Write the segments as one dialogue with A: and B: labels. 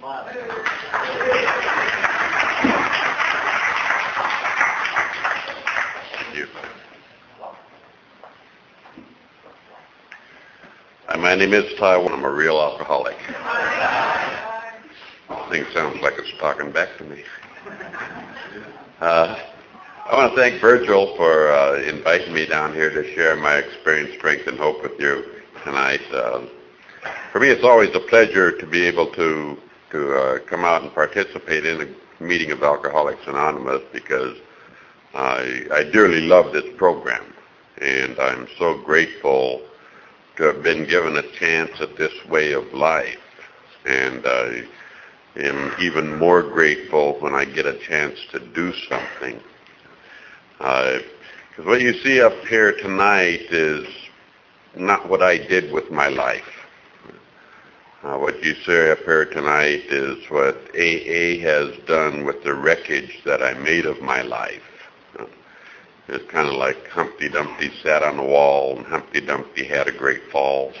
A: Thank you. My name is Taiwan. I'm a real alcoholic. It sounds like it's talking back to me. Uh, I want to thank Virgil for uh, inviting me down here to share my experience, strength, and hope with you tonight. Uh, for me, it's always a pleasure to be able to to uh, come out and participate in a meeting of Alcoholics Anonymous because I, I dearly love this program, and I'm so grateful to have been given a chance at this way of life, and I am even more grateful when I get a chance to do something. Because uh, what you see up here tonight is not what I did with my life. Uh, what up here tonight is what AA has done with the wreckage that I made of my life. It's kind of like Humpty Dumpty sat on the wall and Humpty Dumpty had a great fall.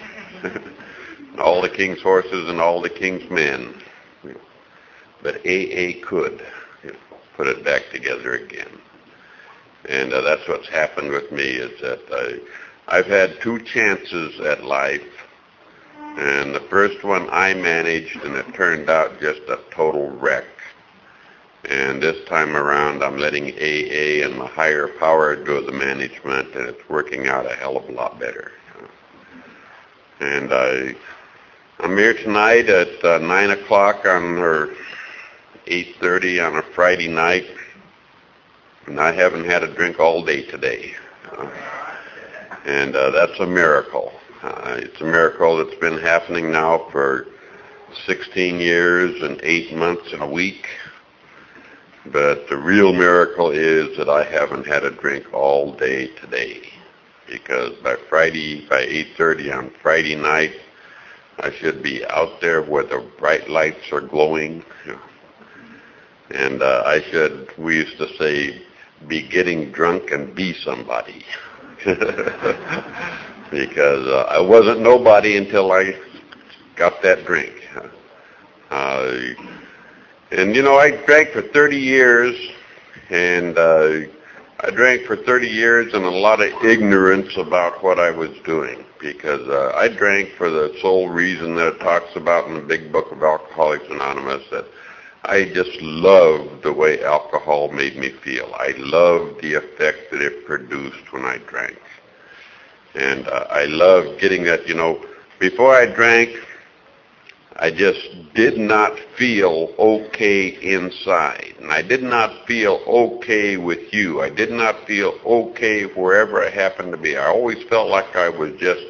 A: all the king's horses and all the king's men. But AA could you know, put it back together again. And uh, that's what's happened with me is that I, I've had two chances at life and the first one I managed, and it turned out just a total wreck. And this time around, I'm letting AA and the higher power do the management, and it's working out a hell of a lot better. And I, I'm here tonight at uh, 9 o'clock on or 8.30 on a Friday night, and I haven't had a drink all day today. Uh, and uh, that's a miracle. Uh, it's a miracle that's been happening now for 16 years and eight months and a week. But the real miracle is that I haven't had a drink all day today. Because by Friday, by 8.30 on Friday night, I should be out there where the bright lights are glowing. And uh, I should, we used to say, be getting drunk and be somebody. because uh, I wasn't nobody until I got that drink. Uh, and you know, I drank for 30 years, and uh, I drank for 30 years and a lot of ignorance about what I was doing because uh, I drank for the sole reason that it talks about in the big book of Alcoholics Anonymous that I just loved the way alcohol made me feel. I loved the effect that it produced when I drank. And uh, I love getting that, you know, before I drank, I just did not feel okay inside. And I did not feel okay with you. I did not feel okay wherever I happened to be. I always felt like I was just,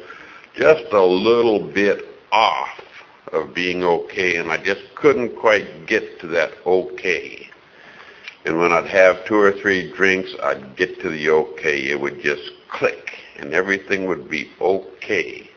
A: just a little bit off of being okay, and I just couldn't quite get to that okay. And when I'd have two or three drinks, I'd get to the okay. It would just click and everything would be okay.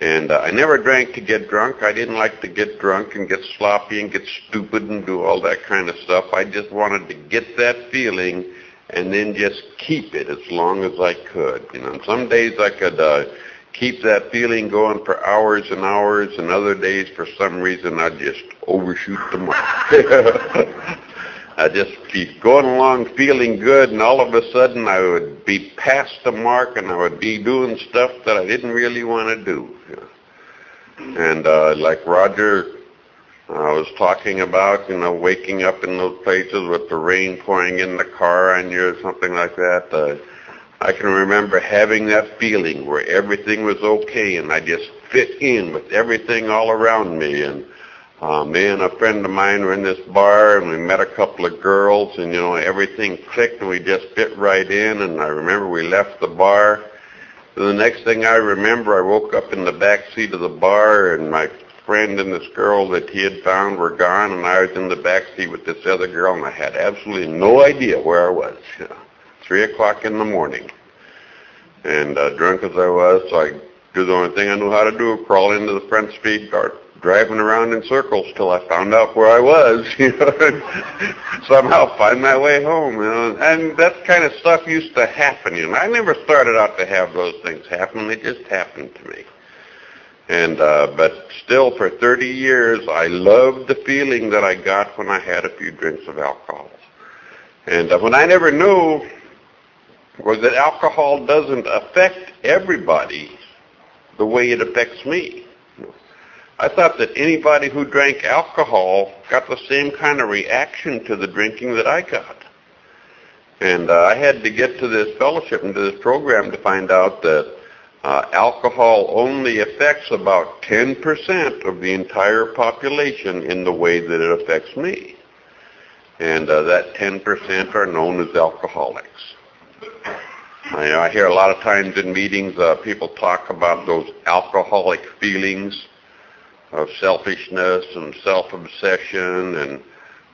A: And uh, I never drank to get drunk. I didn't like to get drunk and get sloppy and get stupid and do all that kind of stuff. I just wanted to get that feeling and then just keep it as long as I could. You know, and some days I could uh, keep that feeling going for hours and hours, and other days for some reason I'd just overshoot the mark. I just keep going along feeling good, and all of a sudden I would be past the mark, and I would be doing stuff that I didn't really want to do. And uh, like Roger I was talking about, you know, waking up in those places with the rain pouring in the car on you or something like that. Uh, I can remember having that feeling where everything was okay, and I just fit in with everything all around me, and uh, me and a friend of mine were in this bar and we met a couple of girls and you know everything clicked and we just fit right in and I remember we left the bar. And the next thing I remember, I woke up in the back seat of the bar and my friend and this girl that he had found were gone and I was in the back seat with this other girl and I had absolutely no idea where I was. You know, Three o'clock in the morning. And uh, drunk as I was, so I do the only thing I knew how to do, crawl into the front seat, start driving around in circles till I found out where I was, you know, and somehow find my way home, you know. And that kind of stuff used to happen, you know. I never started out to have those things happen; they just happened to me. And uh, but still, for 30 years, I loved the feeling that I got when I had a few drinks of alcohol. And uh, what I never knew was that alcohol doesn't affect everybody the way it affects me. I thought that anybody who drank alcohol got the same kind of reaction to the drinking that I got. And uh, I had to get to this fellowship and to this program to find out that uh, alcohol only affects about 10% of the entire population in the way that it affects me. And uh, that 10% are known as alcoholics. I, I hear a lot of times in meetings uh, people talk about those alcoholic feelings of selfishness and self-obsession and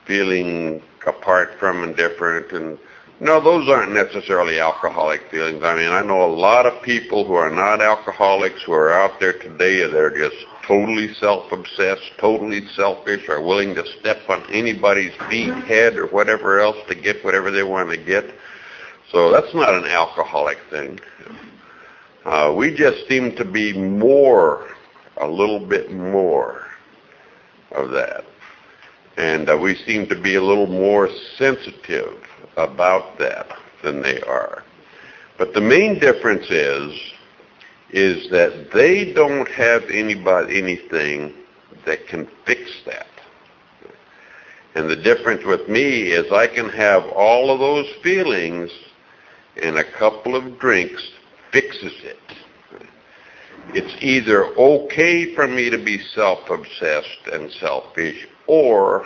A: feeling apart from and different. And no, those aren't necessarily alcoholic feelings. I mean, I know a lot of people who are not alcoholics who are out there today and they're just totally self-obsessed, totally selfish, are willing to step on anybody's feet, head, or whatever else to get whatever they want to get. So that's not an alcoholic thing. Uh, we just seem to be more, a little bit more of that. And uh, we seem to be a little more sensitive about that than they are. But the main difference is, is that they don't have anybody, anything that can fix that. And the difference with me is I can have all of those feelings and a couple of drinks fixes it. It's either okay for me to be self-obsessed and selfish or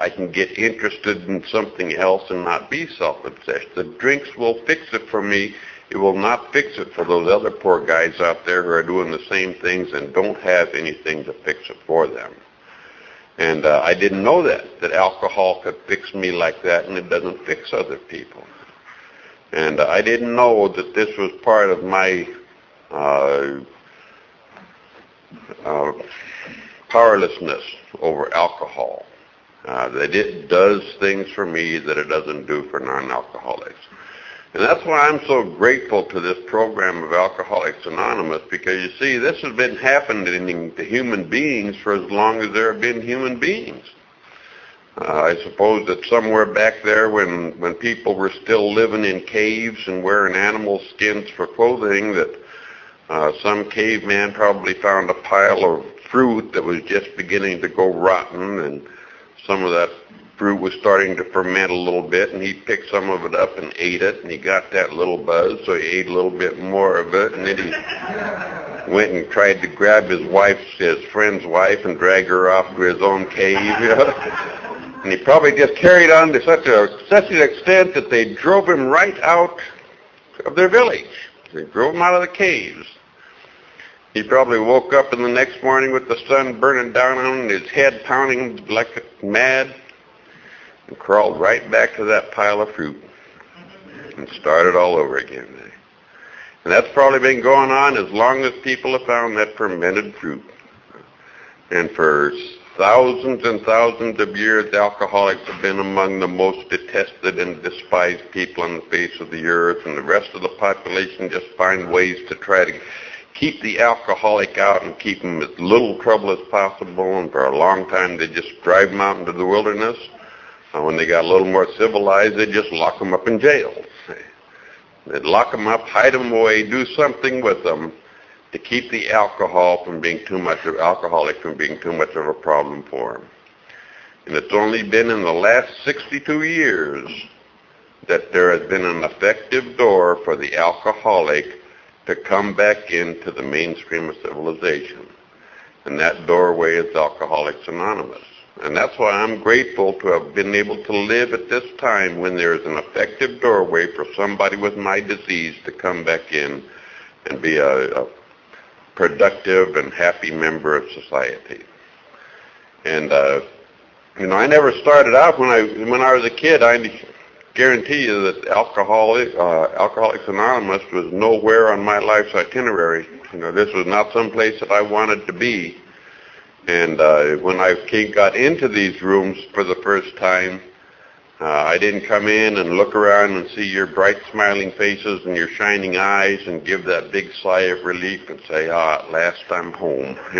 A: I can get interested in something else and not be self-obsessed. The drinks will fix it for me. It will not fix it for those other poor guys out there who are doing the same things and don't have anything to fix it for them. And uh, I didn't know that, that alcohol could fix me like that and it doesn't fix other people. And uh, I didn't know that this was part of my uh, uh, powerlessness over alcohol uh, that it does things for me that it doesn't do for non-alcoholics. And that's why I'm so grateful to this program of Alcoholics Anonymous because you see, this has been happening to human beings for as long as there have been human beings. Uh, I suppose that somewhere back there when, when people were still living in caves and wearing animal skins for clothing that uh, some caveman probably found a pile of fruit that was just beginning to go rotten and some of that fruit was starting to ferment a little bit, and he picked some of it up and ate it, and he got that little buzz, so he ate a little bit more of it, and then he went and tried to grab his wife's, his friend's wife, and drag her off to his own cave. and he probably just carried on to such a such an extent that they drove him right out of their village. They drove him out of the caves. He probably woke up in the next morning with the sun burning down on him, his head pounding like mad, and crawled right back to that pile of fruit and started all over again. And that's probably been going on as long as people have found that fermented fruit. And for thousands and thousands of years, alcoholics have been among the most detested and despised people on the face of the earth, and the rest of the population just find ways to try to keep the alcoholic out and keep him as little trouble as possible. And for a long time, they just drive him out into the wilderness. And when they got a little more civilized, they just lock him up in jail. They'd lock him up, hide him away, do something with them to keep the alcohol from being too much of alcoholic from being too much of a problem for him. And it's only been in the last 62 years that there has been an effective door for the alcoholic to come back into the mainstream of civilization. And that doorway is Alcoholics Anonymous. And that's why I'm grateful to have been able to live at this time when there is an effective doorway for somebody with my disease to come back in and be a, a productive and happy member of society. And uh, you know, I never started out when I when I was a kid. I guarantee you that Alcoholic, uh, Alcoholics Anonymous was nowhere on my life's itinerary. You know, this was not some place that I wanted to be. And uh, when I came, got into these rooms for the first time, Uh, I didn't come in and look around and see your bright smiling faces and your shining eyes and give that big sigh of relief and say, ah, at last I'm home.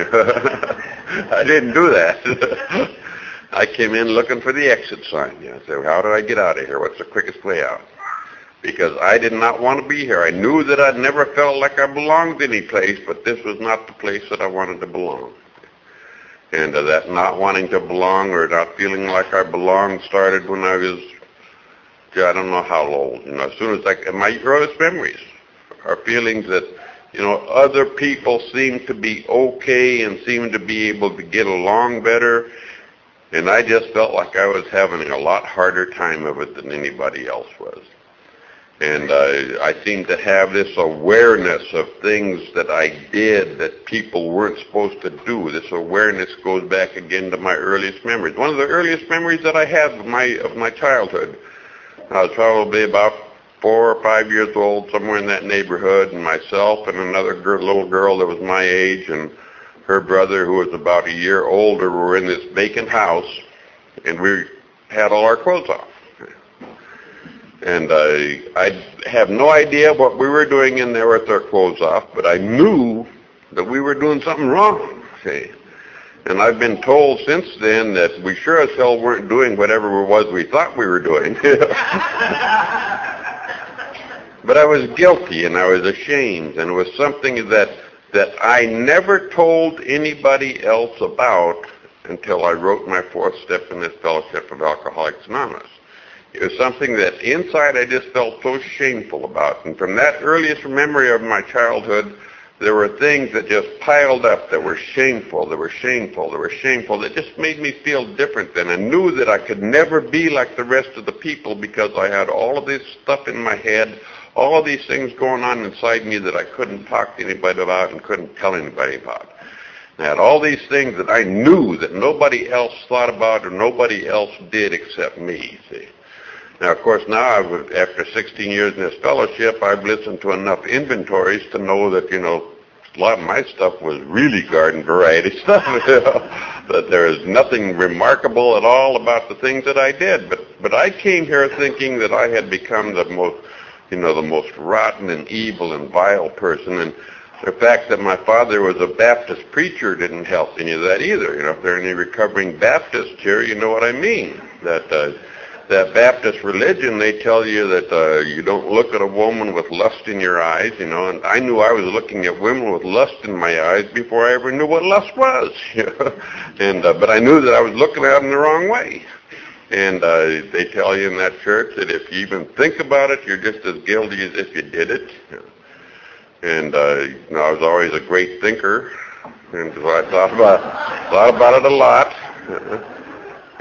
A: I didn't do that. I came in looking for the exit sign. You know, I said, how did I get out of here? What's the quickest way out? Because I did not want to be here. I knew that I'd never felt like I belonged any place, but this was not the place that I wanted to belong. And uh, that not wanting to belong or not feeling like I belonged started when I was, I don't know how old. You know, as soon as I, my earliest memories are feelings that, you know, other people seem to be okay and seem to be able to get along better. And I just felt like I was having a lot harder time of it than anybody else was. And uh, I seemed to have this awareness of things that I did that people weren't supposed to do. This awareness goes back again to my earliest memories. One of the earliest memories that I have of my of my childhood. I was probably about four or five years old, somewhere in that neighborhood, and myself and another girl, little girl that was my age, and her brother, who was about a year older, were in this vacant house, and we had all our clothes off. And I, I have no idea what we were doing in there with our clothes off, but I knew that we were doing something wrong. See? And I've been told since then that we sure as hell weren't doing whatever it was we thought we were doing. but I was guilty and I was ashamed and it was something that that I never told anybody else about until I wrote my fourth step in this fellowship of Alcoholics Anonymous. It was something that inside I just felt so shameful about. And from that earliest memory of my childhood, there were things that just piled up that were shameful, that were shameful, that were shameful, that just made me feel different then. I knew that I could never be like the rest of the people because I had all of this stuff in my head, all of these things going on inside me that I couldn't talk to anybody about and couldn't tell anybody about. I had all these things that I knew that nobody else thought about or nobody else did except me, see. Now, of course, now I've, after 16 years in this fellowship, I've listened to enough inventories to know that, you know, a lot of my stuff was really garden variety stuff. You know, that there is nothing remarkable at all about the things that I did. But but I came here thinking that I had become the most, you know, the most rotten and evil and vile person. And the fact that my father was a Baptist preacher didn't help any of that either. You know, if there are any recovering Baptists here, you know what I mean. That uh, that Baptist religion, they tell you that uh, you don't look at a woman with lust in your eyes, you know, and I knew I was looking at women with lust in my eyes before I ever knew what lust was, you know, and uh, but I knew that I was looking at them the wrong way. And uh, they tell you in that church that if you even think about it, you're just as guilty as if you did it. And uh, you know, I was always a great thinker, and so I thought about thought about it a lot.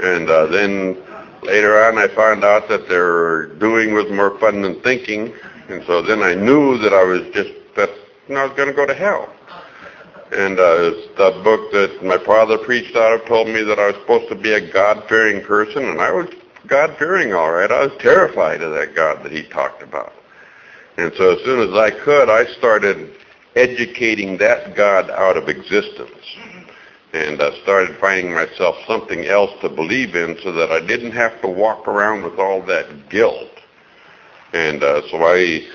A: And uh, then Later on, I found out that their doing was more fun than thinking, and so then I knew that I was just that you know, I was going to go to hell. And uh, it's the book that my father preached out of told me that I was supposed to be a God-fearing person, and I was God-fearing, all right. I was terrified of that God that he talked about. And so as soon as I could, I started educating that God out of existence and I started finding myself something else to believe in so that I didn't have to walk around with all that guilt. And uh, so I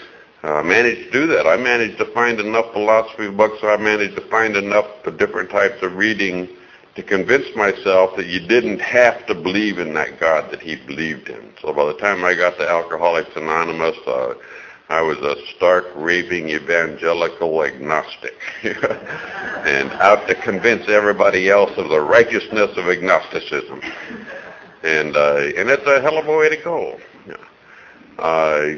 A: uh, managed to do that. I managed to find enough philosophy books. I managed to find enough different types of reading to convince myself that you didn't have to believe in that God that he believed in. So by the time I got to Alcoholics Anonymous, uh, I was a stark, raving evangelical agnostic and out to convince everybody else of the righteousness of agnosticism. And, uh, and it's a hell of a way to go. Uh,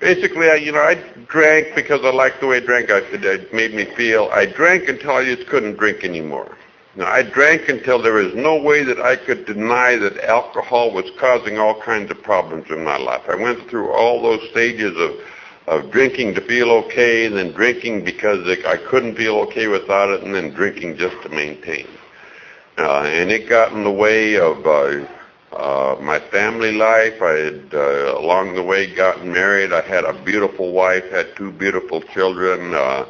A: basically, I, you know, I drank because I liked the way I drank. I, it made me feel, I drank until I just couldn't drink anymore. Now, I drank until there was no way that I could deny that alcohol was causing all kinds of problems in my life. I went through all those stages of of drinking to feel okay, and then drinking because I couldn't feel okay without it, and then drinking just to maintain. Uh, and it got in the way of uh, uh, my family life. I had, uh, along the way, gotten married. I had a beautiful wife, had two beautiful children. Uh,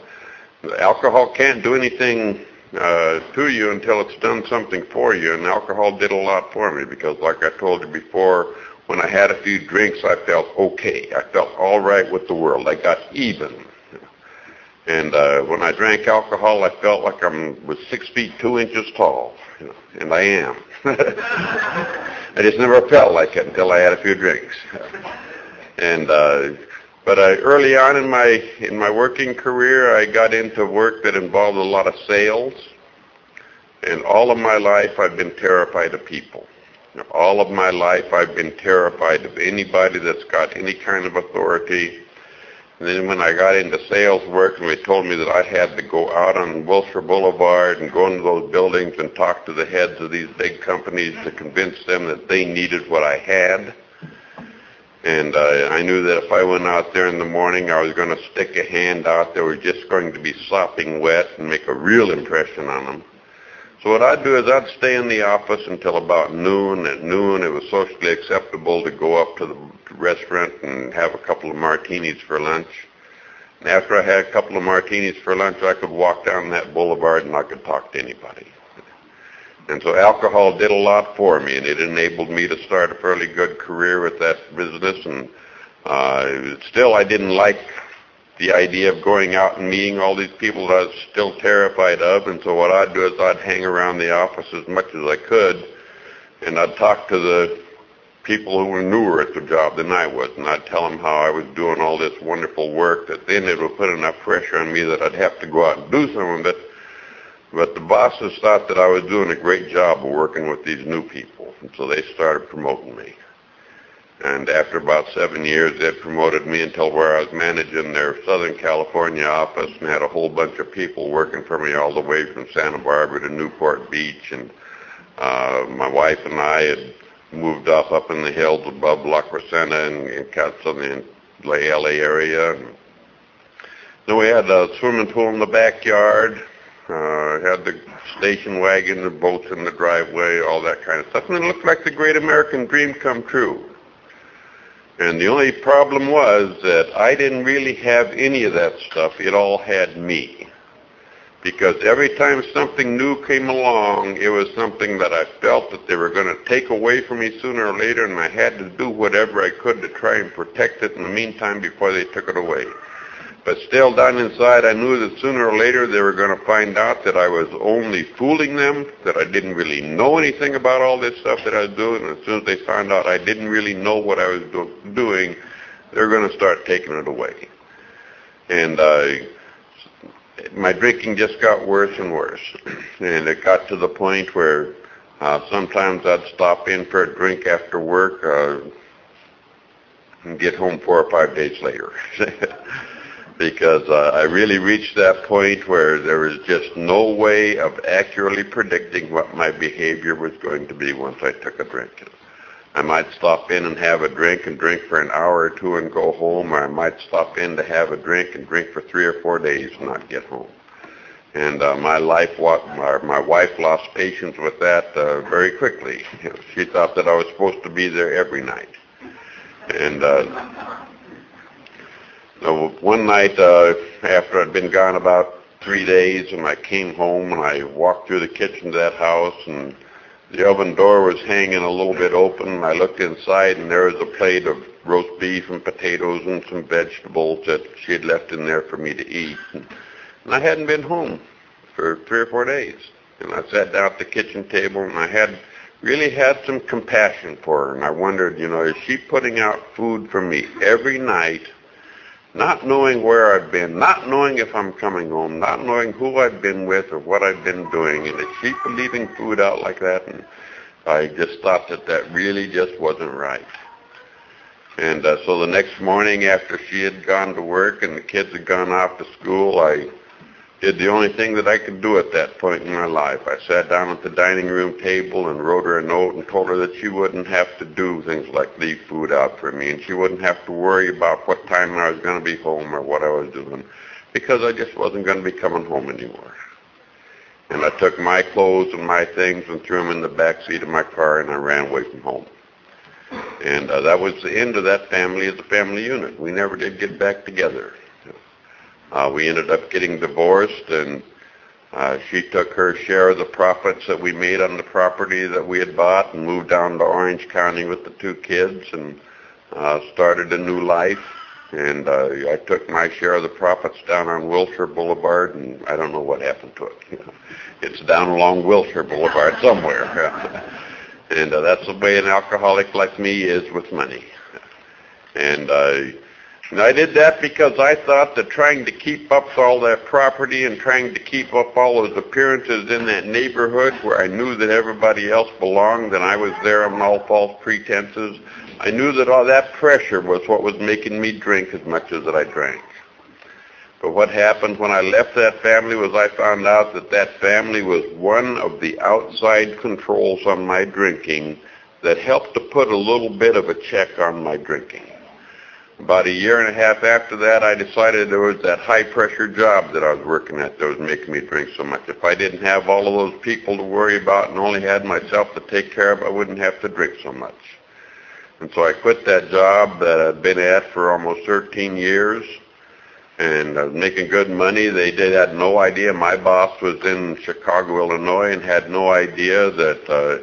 A: alcohol can't do anything uh, to you until it's done something for you. And alcohol did a lot for me because, like I told you before, when I had a few drinks, I felt okay. I felt all right with the world. I got even. And uh, when I drank alcohol, I felt like I was six feet two inches tall, you know, and I am. I just never felt like it until I had a few drinks. And uh, but I, early on in my in my working career, I got into work that involved a lot of sales. And all of my life, I've been terrified of people. All of my life, I've been terrified of anybody that's got any kind of authority. And then when I got into sales work and they told me that I had to go out on Wilshire Boulevard and go into those buildings and talk to the heads of these big companies to convince them that they needed what I had. And uh, I knew that if I went out there in the morning, I was going to stick a hand out that was just going to be sopping wet and make a real impression on them. So what I'd do is I'd stay in the office until about noon. At noon, it was socially acceptable to go up to the restaurant and have a couple of martinis for lunch. And after I had a couple of martinis for lunch, I could walk down that boulevard and I could talk to anybody. And so alcohol did a lot for me, and it enabled me to start a fairly good career with that business. And uh, still, I didn't like the idea of going out and meeting all these people that I was still terrified of. And so what I'd do is I'd hang around the office as much as I could, and I'd talk to the people who were newer at the job than I was, and I'd tell them how I was doing all this wonderful work that then it would put enough pressure on me that I'd have to go out and do some of it. But the bosses thought that I was doing a great job of working with these new people, and so they started promoting me. And after about seven years, they promoted me until where I was managing their Southern California office and had a whole bunch of people working for me all the way from Santa Barbara to Newport Beach. And uh, my wife and I had moved off up in the hills above La Crescenta and, and Casa in the LA area. And then we had a swimming pool in the backyard. Uh, had the station wagon, the boats in the driveway, all that kind of stuff. And it looked like the great American dream come true. And the only problem was that I didn't really have any of that stuff. It all had me. Because every time something new came along, it was something that I felt that they were going to take away from me sooner or later, and I had to do whatever I could to try and protect it in the meantime before they took it away. But still down inside, I knew that sooner or later they were going to find out that I was only fooling them, that I didn't really know anything about all this stuff that I was doing. And as soon as they found out I didn't really know what I was do- doing, they were going to start taking it away. And uh, my drinking just got worse and worse. And it got to the point where uh, sometimes I'd stop in for a drink after work uh, and get home four or five days later. because uh, I really reached that point where there was just no way of accurately predicting what my behavior was going to be once I took a drink. I might stop in and have a drink and drink for an hour or two and go home, or I might stop in to have a drink and drink for three or four days and not get home. And uh, my life, my, my wife lost patience with that uh, very quickly. She thought that I was supposed to be there every night. And uh, one night uh, after I'd been gone about three days, and I came home and I walked through the kitchen to that house, and the oven door was hanging a little bit open. I looked inside, and there was a plate of roast beef and potatoes and some vegetables that she had left in there for me to eat. And, and I hadn't been home for three or four days. And I sat down at the kitchen table, and I had really had some compassion for her. And I wondered, you know, is she putting out food for me every night not knowing where I've been, not knowing if I'm coming home, not knowing who I've been with or what I've been doing, and to keep leaving food out like that, and I just thought that that really just wasn't right. And uh, so the next morning after she had gone to work and the kids had gone off to school, I did the only thing that I could do at that point in my life. I sat down at the dining room table and wrote her a note and told her that she wouldn't have to do things like leave food out for me and she wouldn't have to worry about what time I was going to be home or what I was doing because I just wasn't going to be coming home anymore. And I took my clothes and my things and threw them in the back seat of my car and I ran away from home. And uh, that was the end of that family as a family unit. We never did get back together. Uh, we ended up getting divorced, and Uh, she took her share of the profits that we made on the property that we had bought and moved down to Orange County with the two kids and uh, started a new life. And uh, I took my share of the profits down on Wilshire Boulevard, and I don't know what happened to it. You know, it's down along Wilshire Boulevard somewhere. and uh, that's the way an alcoholic like me is with money. And uh, and I did that because I thought that trying to keep up all that property and trying to keep up all those appearances in that neighborhood where I knew that everybody else belonged and I was there on all false pretenses, I knew that all that pressure was what was making me drink as much as that I drank. But what happened when I left that family was I found out that that family was one of the outside controls on my drinking that helped to put a little bit of a check on my drinking. About a year and a half after that, I decided there was that high pressure job that I was working at that was making me drink so much. If I didn't have all of those people to worry about and only had myself to take care of, I wouldn't have to drink so much. And so I quit that job that I'd been at for almost 13 years and I was making good money. They did had no idea. My boss was in Chicago, Illinois and had no idea that uh,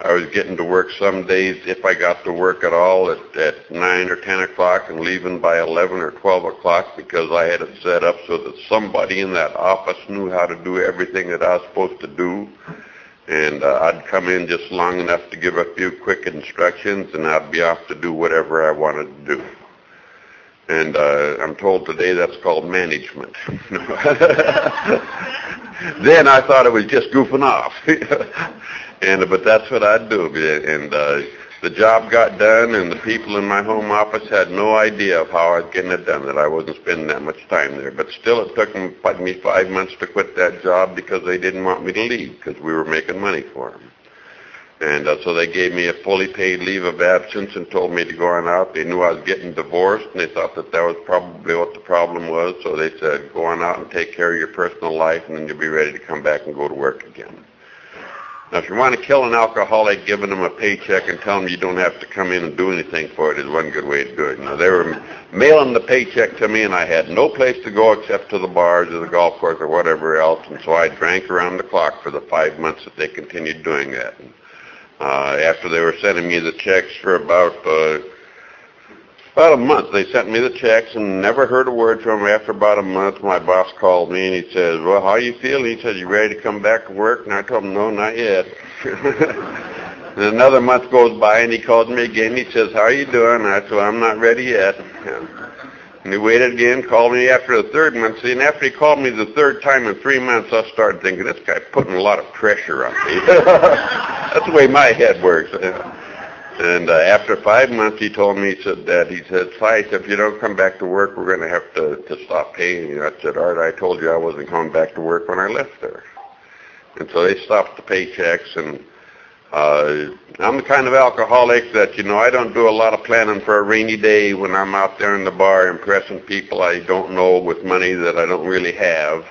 A: I was getting to work some days, if I got to work at all, at, at 9 or 10 o'clock and leaving by 11 or 12 o'clock because I had it set up so that somebody in that office knew how to do everything that I was supposed to do. And uh, I'd come in just long enough to give a few quick instructions and I'd be off to do whatever I wanted to do. And uh, I'm told today that's called management. then I thought it was just goofing off. and but that's what I'd do. And uh, the job got done, and the people in my home office had no idea of how I was getting it done. That I wasn't spending that much time there. But still, it took me five months to quit that job because they didn't want me to leave because we were making money for them. And uh, so they gave me a fully paid leave of absence and told me to go on out. They knew I was getting divorced, and they thought that that was probably what the problem was. So they said, go on out and take care of your personal life, and then you'll be ready to come back and go to work again. Now, if you want to kill an alcoholic, giving them a paycheck and telling them you don't have to come in and do anything for it is one good way to do it. Know, they were mailing the paycheck to me, and I had no place to go except to the bars or the golf course or whatever else, and so I drank around the clock for the five months that they continued doing that. And, uh, after they were sending me the checks for about uh, about a month, they sent me the checks and never heard a word from them. After about a month, my boss called me and he says, "Well, how you feeling?" He said, "You ready to come back to work?" And I told him, "No, not yet." and another month goes by and he called me again. He says, "How you doing?" And I said, "I'm not ready yet." And he waited again, called me after the third month. See, and after he called me the third time in three months, I started thinking, this guy's putting a lot of pressure on me. That's the way my head works. And uh, after five months, he told me, he said that, he said, Fice, if you don't come back to work, we're going to have to, to stop paying you. I said, Art, I told you I wasn't coming back to work when I left there. And so they stopped the paychecks and uh, I'm the kind of alcoholic that, you know, I don't do a lot of planning for a rainy day when I'm out there in the bar impressing people I don't know with money that I don't really have.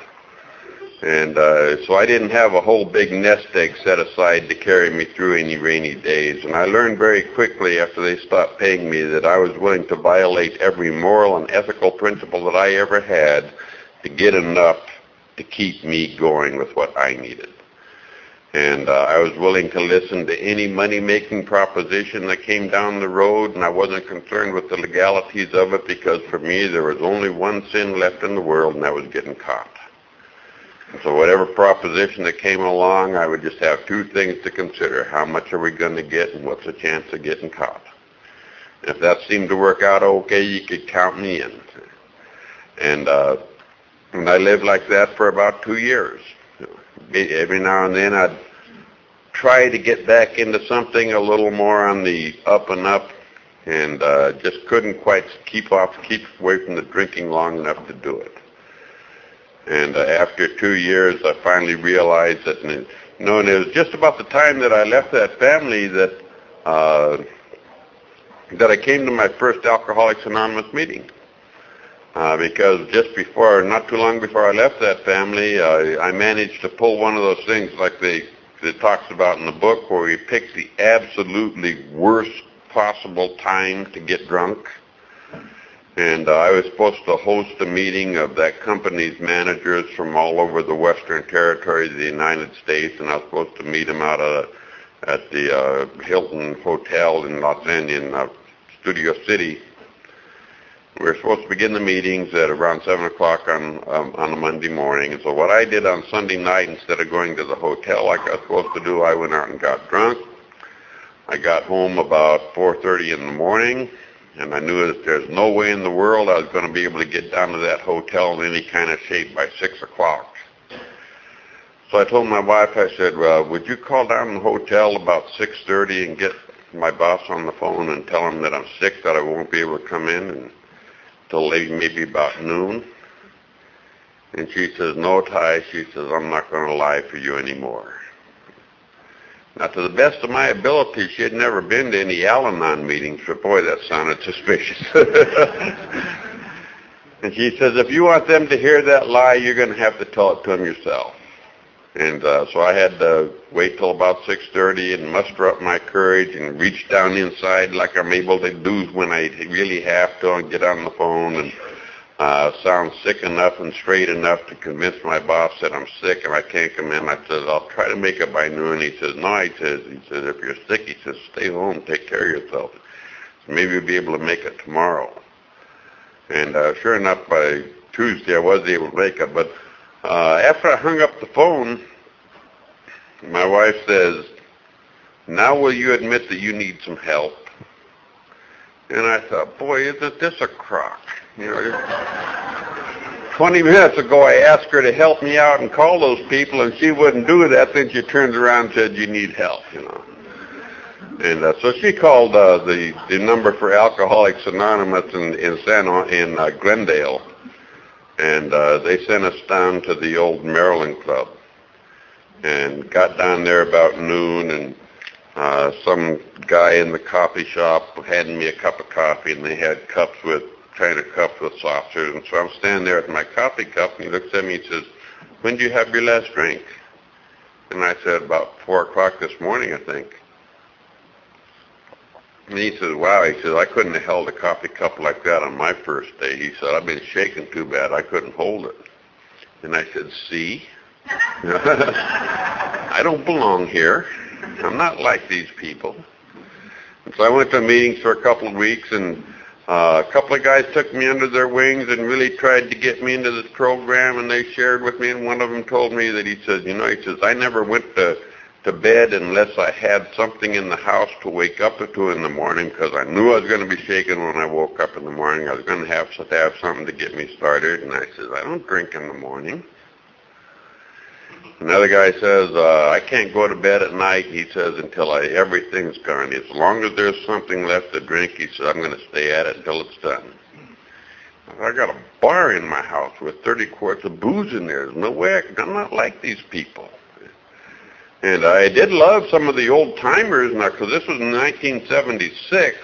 A: And uh, so I didn't have a whole big nest egg set aside to carry me through any rainy days. And I learned very quickly after they stopped paying me that I was willing to violate every moral and ethical principle that I ever had to get enough to keep me going with what I needed. And uh, I was willing to listen to any money-making proposition that came down the road, and I wasn't concerned with the legalities of it because for me there was only one sin left in the world, and that was getting caught. And so whatever proposition that came along, I would just have two things to consider. How much are we going to get, and what's the chance of getting caught? If that seemed to work out okay, you could count me in. And, uh, and I lived like that for about two years. Every now and then I'd try to get back into something a little more on the up and up and uh, just couldn't quite keep off, keep away from the drinking long enough to do it. And uh, after two years, I finally realized that, it you know, and it was just about the time that I left that family that uh, that I came to my first Alcoholics Anonymous meeting. Uh, because just before, not too long before I left that family, uh, I managed to pull one of those things like they it talks about in the book where we pick the absolutely worst possible time to get drunk. and uh, I was supposed to host a meeting of that company's managers from all over the Western Territory of the United States, and I was supposed to meet them out of, at the uh, Hilton Hotel in Los Angeles, in uh, Studio City. We were supposed to begin the meetings at around 7 o'clock on, um, on a Monday morning. And so what I did on Sunday night, instead of going to the hotel like I was supposed to do, I went out and got drunk. I got home about 4.30 in the morning and I knew that there's no way in the world I was going to be able to get down to that hotel in any kind of shape by 6 o'clock. So I told my wife, I said, well, would you call down the hotel about 6.30 and get my boss on the phone and tell him that I'm sick, that I won't be able to come in until maybe about noon? And she says, no, Ty, she says, I'm not going to lie for you anymore. Now, to the best of my ability, she had never been to any Al-Anon meetings, but boy, that sounded suspicious. and she says, if you want them to hear that lie, you're going to have to tell it to them yourself. And uh, so I had to wait till about 6.30 and muster up my courage and reach down inside like I'm able to do when I really have to and get on the phone and uh, sound sick enough and straight enough to convince my boss that I'm sick and I can't come in. I said, I'll try to make it by noon. He says, no, he says, he says, if you're sick, he says, stay home, take care of yourself. So maybe you'll be able to make it tomorrow. And uh, sure enough, by Tuesday, I was able to make it. But uh, after I hung up the phone, my wife says, now will you admit that you need some help? And I thought, boy, isn't this a crock? You know, 20 minutes ago I asked her to help me out and call those people, and she wouldn't do that. Then she turns around and said, "You need help," you know. And uh, so she called uh, the the number for Alcoholics Anonymous in in San in uh, Glendale, and uh, they sent us down to the old Maryland Club, and got down there about noon and uh, some guy in the coffee shop handed me a cup of coffee, and they had cups with kind of cups with saucers. And so I'm standing there with my coffee cup, and he looks at me and says, when did you have your last drink? And I said, about 4 o'clock this morning, I think. And he says, wow, he says, I couldn't have held a coffee cup like that on my first day. He said, I've been shaking too bad, I couldn't hold it. And I said, see? I don't belong here. I'm not like these people. And so I went to meetings for a couple of weeks, and uh, a couple of guys took me under their wings and really tried to get me into this program, and they shared with me. And one of them told me that he says, you know, he says, I never went to to bed unless I had something in the house to wake up to in the morning because I knew I was going to be shaken when I woke up in the morning. I was going to have to have something to get me started. And I says, I don't drink in the morning. Another guy says, uh, I can't go to bed at night, he says, until I, everything's gone. As long as there's something left to drink, he says, I'm going to stay at it until it's done. I got a bar in my house with 30 quarts of booze in there. There's no way I, I'm not like these people. And I did love some of the old timers now, because this was in 1976,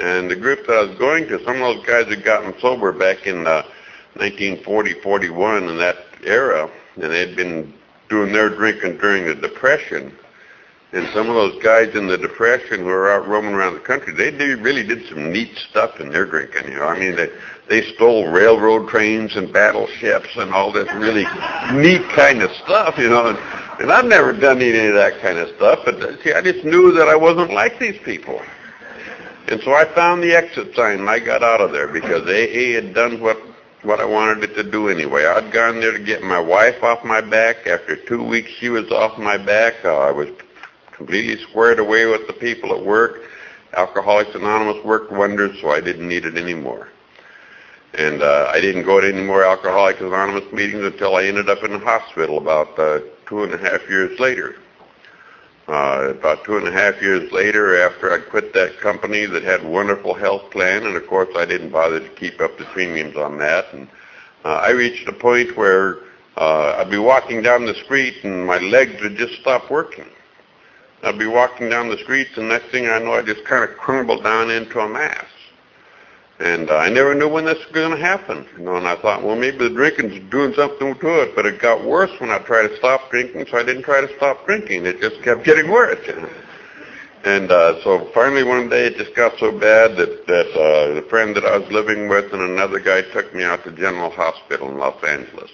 A: and the group that I was going to, some of those guys had gotten sober back in uh, 1940, 41, in that era, and they'd been doing their drinking during the Depression. And some of those guys in the Depression who were out roaming around the country, they did, really did some neat stuff in their drinking. You know, I mean, they they stole railroad trains and battleships and all this really neat kind of stuff. You know, and, and I've never done any of that kind of stuff. But see, I just knew that I wasn't like these people. And so I found the exit sign and I got out of there because AA had done what what I wanted it to do anyway. I'd gone there to get my wife off my back. After two weeks, she was off my back. Uh, I was completely squared away with the people at work. Alcoholics Anonymous worked wonders, so I didn't need it anymore. And uh, I didn't go to any more Alcoholics Anonymous meetings until I ended up in the hospital about uh, two and a half years later. Uh, about two and a half years later, after I quit that company that had a wonderful health plan, and of course I didn't bother to keep up the premiums on that, and uh, I reached a point where uh, I'd be walking down the street and my legs would just stop working. I'd be walking down the streets, and next thing I know, I just kind of crumbled down into a mass. And I never knew when this was going to happen. You know, and I thought, well, maybe the drinking's doing something to it. But it got worse when I tried to stop drinking, so I didn't try to stop drinking. It just kept getting worse. And uh, so finally one day it just got so bad that, that uh, the friend that I was living with and another guy took me out to General Hospital in Los Angeles.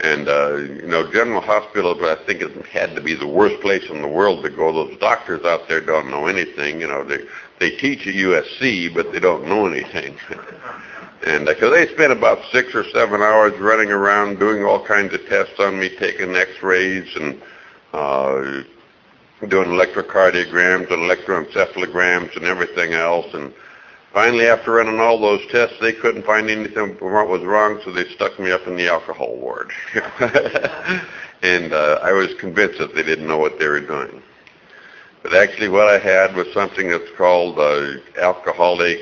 A: And, uh, you know, General Hospital, I think it had to be the worst place in the world to go. Those doctors out there don't know anything. You know, they, they teach at USC, but they don't know anything. and uh, they spent about six or seven hours running around doing all kinds of tests on me, taking x-rays and uh, doing electrocardiograms and electroencephalograms and everything else. And Finally, after running all those tests, they couldn't find anything what was wrong, so they stuck me up in the alcohol ward. and uh, I was convinced that they didn't know what they were doing. But actually, what I had was something that's called uh, alcoholic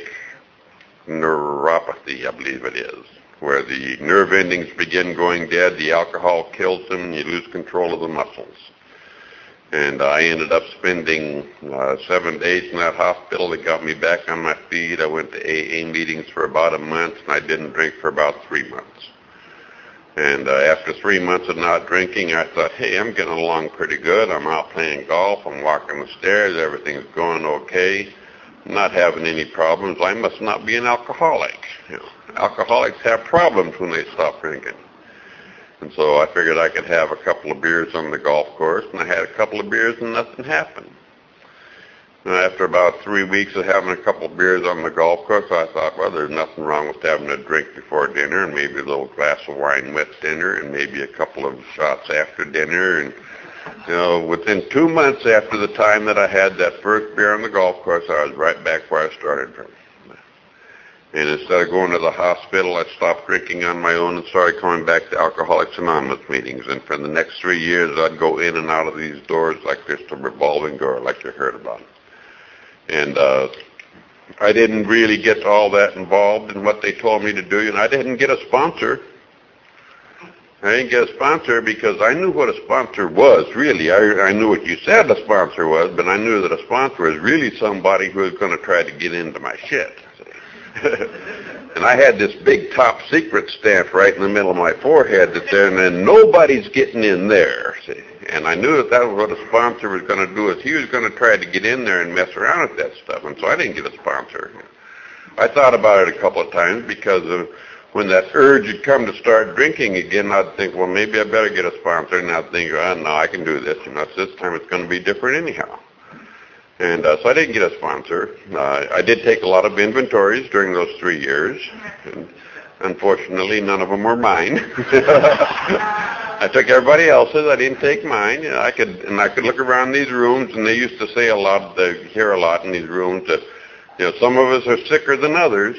A: neuropathy, I believe it is, where the nerve endings begin going dead, the alcohol kills them, and you lose control of the muscles. And I ended up spending uh, seven days in that hospital. They got me back on my feet. I went to AA meetings for about a month, and I didn't drink for about three months. And uh, after three months of not drinking, I thought, hey, I'm getting along pretty good. I'm out playing golf. I'm walking the stairs. Everything's going okay. I'm not having any problems. I must not be an alcoholic. You know, alcoholics have problems when they stop drinking. And so I figured I could have a couple of beers on the golf course, and I had a couple of beers and nothing happened. And after about three weeks of having a couple beers on the golf course, I thought, well, there's nothing wrong with having a drink before dinner and maybe a little glass of wine with dinner and maybe a couple of shots after dinner. And, you know, within two months after the time that I had that first beer on the golf course, I was right back where I started from. And instead of going to the hospital, I stopped drinking on my own and started coming back to Alcoholics Anonymous meetings. And for the next three years, I'd go in and out of these doors like just a revolving door, like you heard about. And uh, I didn't really get all that involved in what they told me to do. And I didn't get a sponsor. I didn't get a sponsor because I knew what a sponsor was, really. I, I knew what you said a sponsor was, but I knew that a sponsor was really somebody who was going to try to get into my shit. and I had this big top secret stamp right in the middle of my forehead that there, and nobody's getting in there. See? And I knew that that was what a sponsor was going to do. Is he was going to try to get in there and mess around with that stuff, and so I didn't get a sponsor. I thought about it a couple of times because of when that urge had come to start drinking again, I'd think, well, maybe I better get a sponsor, and I'd think, oh, no, I can do this. You know, this time it's going to be different anyhow. And uh, so I didn't get a sponsor. Uh, I did take a lot of inventories during those three years. And unfortunately, none of them were mine. I took everybody else's. I didn't take mine. I could, and I could look around these rooms, and they used to say a lot. They hear a lot in these rooms that, you know, some of us are sicker than others.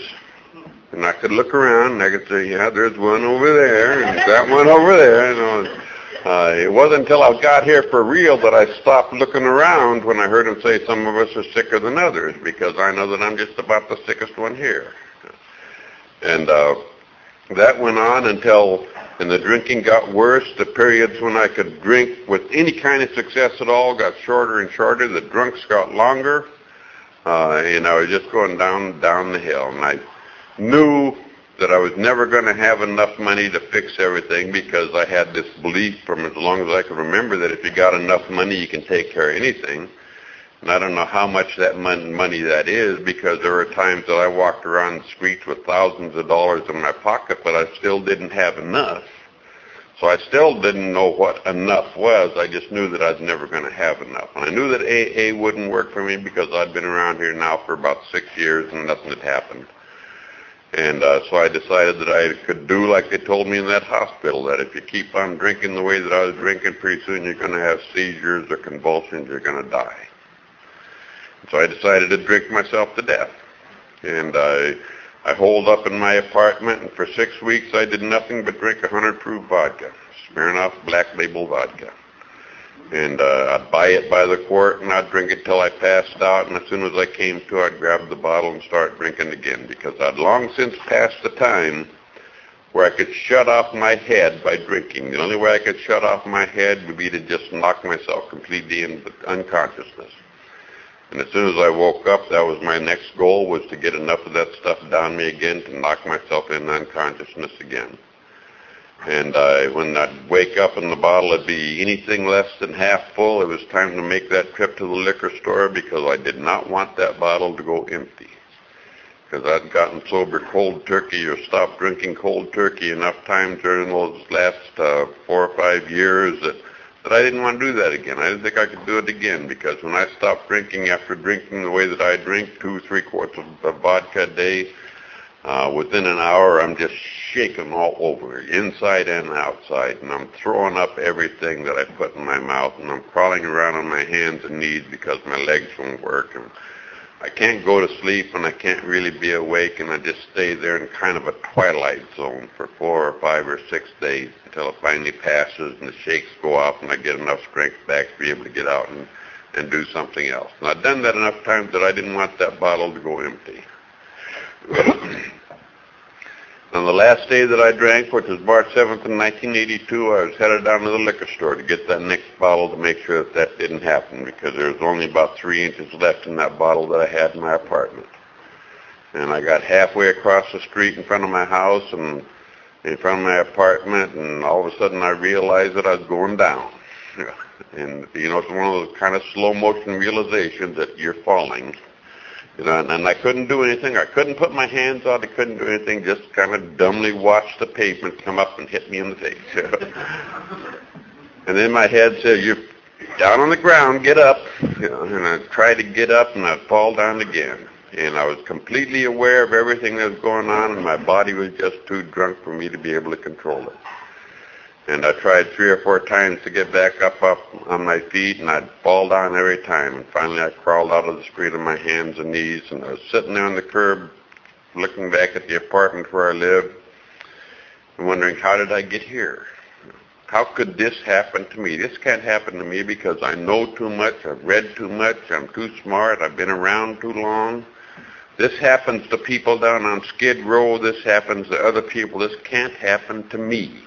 A: And I could look around, and I could say, yeah, there's one over there, and that one over there. You know, uh, it wasn't until I got here for real that I stopped looking around when I heard him say some of us are sicker than others, because I know that I'm just about the sickest one here. And uh, that went on until, and the drinking got worse. The periods when I could drink with any kind of success at all got shorter and shorter. The drunks got longer, uh, and I was just going down down the hill. And I knew that I was never going to have enough money to fix everything because I had this belief from as long as I could remember that if you got enough money, you can take care of anything. And I don't know how much that money that is because there were times that I walked around the streets with thousands of dollars in my pocket, but I still didn't have enough. So I still didn't know what enough was. I just knew that I was never going to have enough. And I knew that AA wouldn't work for me because I'd been around here now for about six years and nothing had happened. And uh, so I decided that I could do like they told me in that hospital, that if you keep on drinking the way that I was drinking, pretty soon you're going to have seizures or convulsions, you're going to die. And so I decided to drink myself to death. And I, I holed up in my apartment, and for six weeks I did nothing but drink 100 proof vodka, Smirnoff Black Label vodka and uh, I'd buy it by the quart and I'd drink it till I passed out. And as soon as I came to, I'd grab the bottle and start drinking again because I'd long since passed the time where I could shut off my head by drinking. The only way I could shut off my head would be to just knock myself completely into unconsciousness. And as soon as I woke up, that was my next goal was to get enough of that stuff down me again to knock myself in unconsciousness again. And uh, when I'd wake up and the bottle would be anything less than half full, it was time to make that trip to the liquor store because I did not want that bottle to go empty. Because I'd gotten sober cold turkey or stopped drinking cold turkey enough times during those last uh, four or five years that but I didn't want to do that again. I didn't think I could do it again because when I stopped drinking after drinking the way that I drink, two, three quarts of, of vodka a day, uh, within an hour I'm just shaking all over, inside and outside, and I'm throwing up everything that I put in my mouth, and I'm crawling around on my hands and knees because my legs won't work. And I can't go to sleep, and I can't really be awake, and I just stay there in kind of a twilight zone for four or five or six days until it finally passes and the shakes go off and I get enough strength back to be able to get out and, and do something else. And I've done that enough times that I didn't want that bottle to go empty. On the last day that I drank, which was March 7th in 1982, I was headed down to the liquor store to get that next bottle to make sure that that didn't happen because there was only about three inches left in that bottle that I had in my apartment. And I got halfway across the street in front of my house and in front of my apartment, and all of a sudden I realized that I was going down. And, you know, it's one of those kind of slow motion realizations that you're falling. You know, and, and I couldn't do anything. I couldn't put my hands out. I couldn't do anything. Just kind of dumbly watched the pavement come up and hit me in the face. and then my head said, you're down on the ground, get up. You know, and I tried to get up, and I'd fall down again and I was completely aware of everything that was going on, and my body was just too drunk for me to be able to control it. And I tried three or four times to get back up up on my feet, and I'd fall down every time. And finally, I crawled out of the street on my hands and knees, and I was sitting there on the curb, looking back at the apartment where I lived, and wondering how did I get here? How could this happen to me? This can't happen to me because I know too much, I've read too much, I'm too smart, I've been around too long. This happens to people down on Skid Row. This happens to other people. This can't happen to me.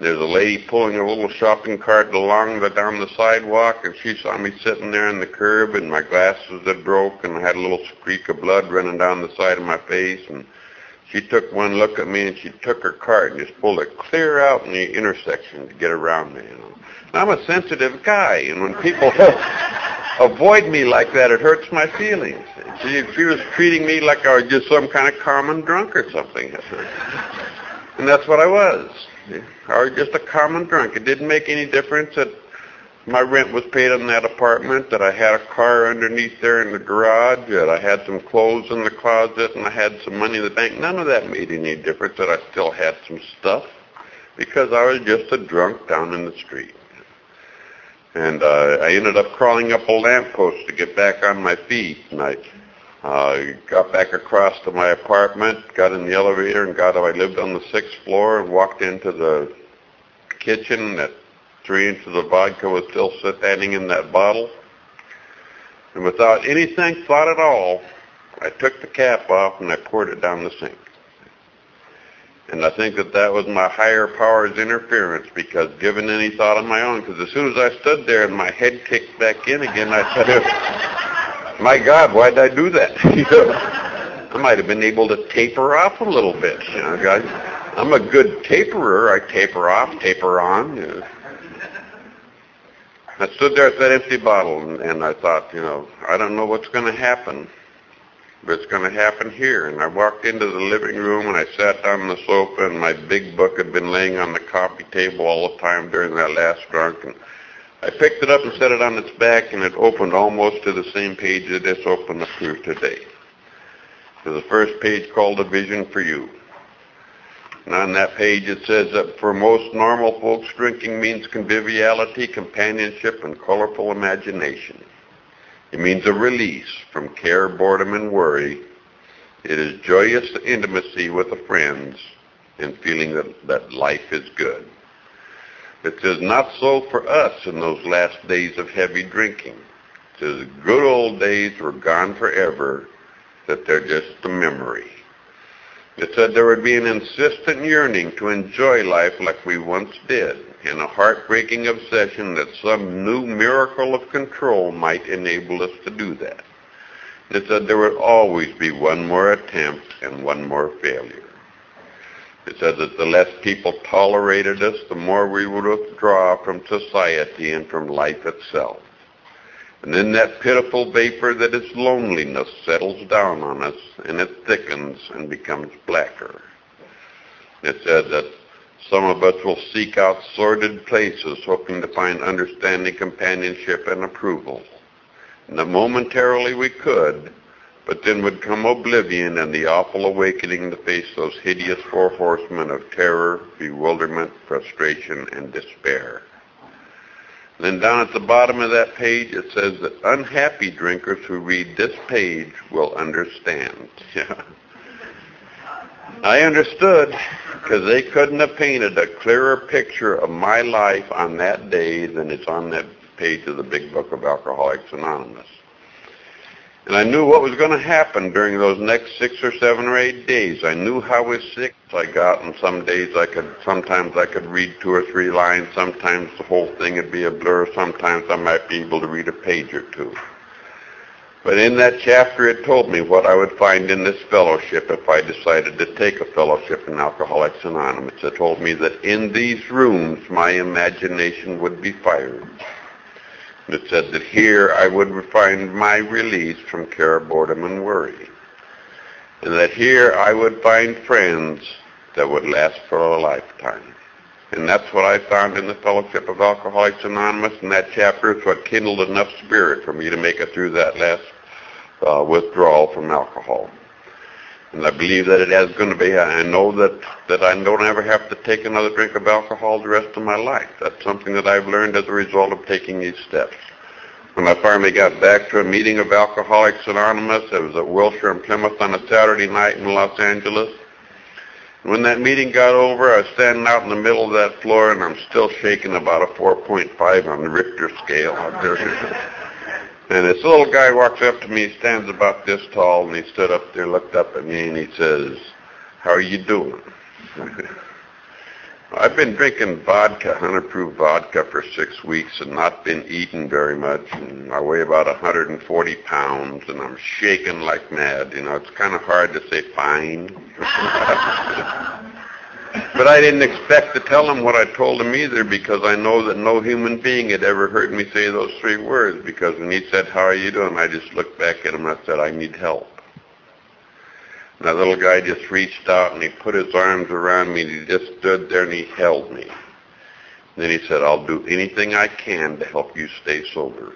A: There's a lady pulling a little shopping cart along the down the sidewalk, and she saw me sitting there on the curb, and my glasses had broke, and I had a little streak of blood running down the side of my face, and she took one look at me, and she took her cart and just pulled it clear out in the intersection to get around me. You know, I'm a sensitive guy, and when people avoid me like that, it hurts my feelings. She, she was treating me like I was just some kind of common drunk or something. And that's what I was. Was just a common drunk. It didn't make any difference that my rent was paid on that apartment, that I had a car underneath there in the garage, that I had some clothes in the closet, and I had some money in the bank. None of that made any difference that I still had some stuff because I was just a drunk down in the street. And uh, I ended up crawling up a lamppost to get back on my feet. And I uh, got back across to my apartment, got in the elevator, and got. I lived on the sixth floor and walked into the kitchen. That three inches of vodka was still standing in that bottle. And without anything thought at all, I took the cap off and I poured it down the sink. And I think that that was my higher power's interference because given any thought of my own, because as soon as I stood there and my head kicked back in again, I said, my God, why did I do that? I might have been able to taper off a little bit. You know, guys. I'm a good taperer. I taper off, taper on. You know. I stood there at that empty bottle and, and I thought, you know, I don't know what's going to happen but it's going to happen here. And I walked into the living room and I sat down on the sofa and my big book had been laying on the coffee table all the time during that last drunk. And I picked it up and set it on its back and it opened almost to the same page that this opened up to today. To the first page called A Vision for You. And on that page it says that for most normal folks, drinking means conviviality, companionship, and colorful imagination. It means a release from care, boredom, and worry. It is joyous intimacy with the friends and feeling that, that life is good. It says, not so for us in those last days of heavy drinking. It says, good old days were gone forever, that they're just a memory. It said there would be an insistent yearning to enjoy life like we once did and a heartbreaking obsession that some new miracle of control might enable us to do that. It said there would always be one more attempt and one more failure. It said that the less people tolerated us, the more we would withdraw from society and from life itself. And then that pitiful vapor that is loneliness settles down on us and it thickens and becomes blacker. It said that some of us will seek out sordid places hoping to find understanding, companionship, and approval. And that momentarily we could, but then would come oblivion and the awful awakening to face those hideous four horsemen of terror, bewilderment, frustration, and despair. And then down at the bottom of that page it says that unhappy drinkers who read this page will understand. I understood because they couldn't have painted a clearer picture of my life on that day than it's on that page of the big book of Alcoholics Anonymous. And I knew what was going to happen during those next six or seven or eight days. I knew how sick I got, and some days I could, sometimes I could read two or three lines. Sometimes the whole thing would be a blur. Sometimes I might be able to read a page or two. But in that chapter, it told me what I would find in this fellowship if I decided to take a fellowship in Alcoholics Anonymous. It told me that in these rooms, my imagination would be fired. It said that here I would find my release from care, boredom, and worry. And that here I would find friends that would last for a lifetime. And that's what I found in the Fellowship of Alcoholics Anonymous, and that chapter is what kindled enough spirit for me to make it through that last uh, withdrawal from alcohol. And I believe that it is going to be. I know that, that I don't ever have to take another drink of alcohol the rest of my life. That's something that I've learned as a result of taking these steps. When I finally got back to a meeting of Alcoholics Anonymous, it was at Wilshire and Plymouth on a Saturday night in Los Angeles. When that meeting got over, I was standing out in the middle of that floor, and I'm still shaking about a 4.5 on the Richter scale. And this little guy walks up to me, stands about this tall, and he stood up there, looked up at me, and he says, how are you doing? I've been drinking vodka, 100 proof vodka for six weeks and not been eating very much. And I weigh about 140 pounds and I'm shaking like mad. You know, it's kind of hard to say fine. But I didn't expect to tell him what I told him either because I know that no human being had ever heard me say those three words because when he said, how are you doing? I just looked back at him and I said, I need help. And that little guy just reached out and he put his arms around me and he just stood there and he held me. And then he said, I'll do anything I can to help you stay sober.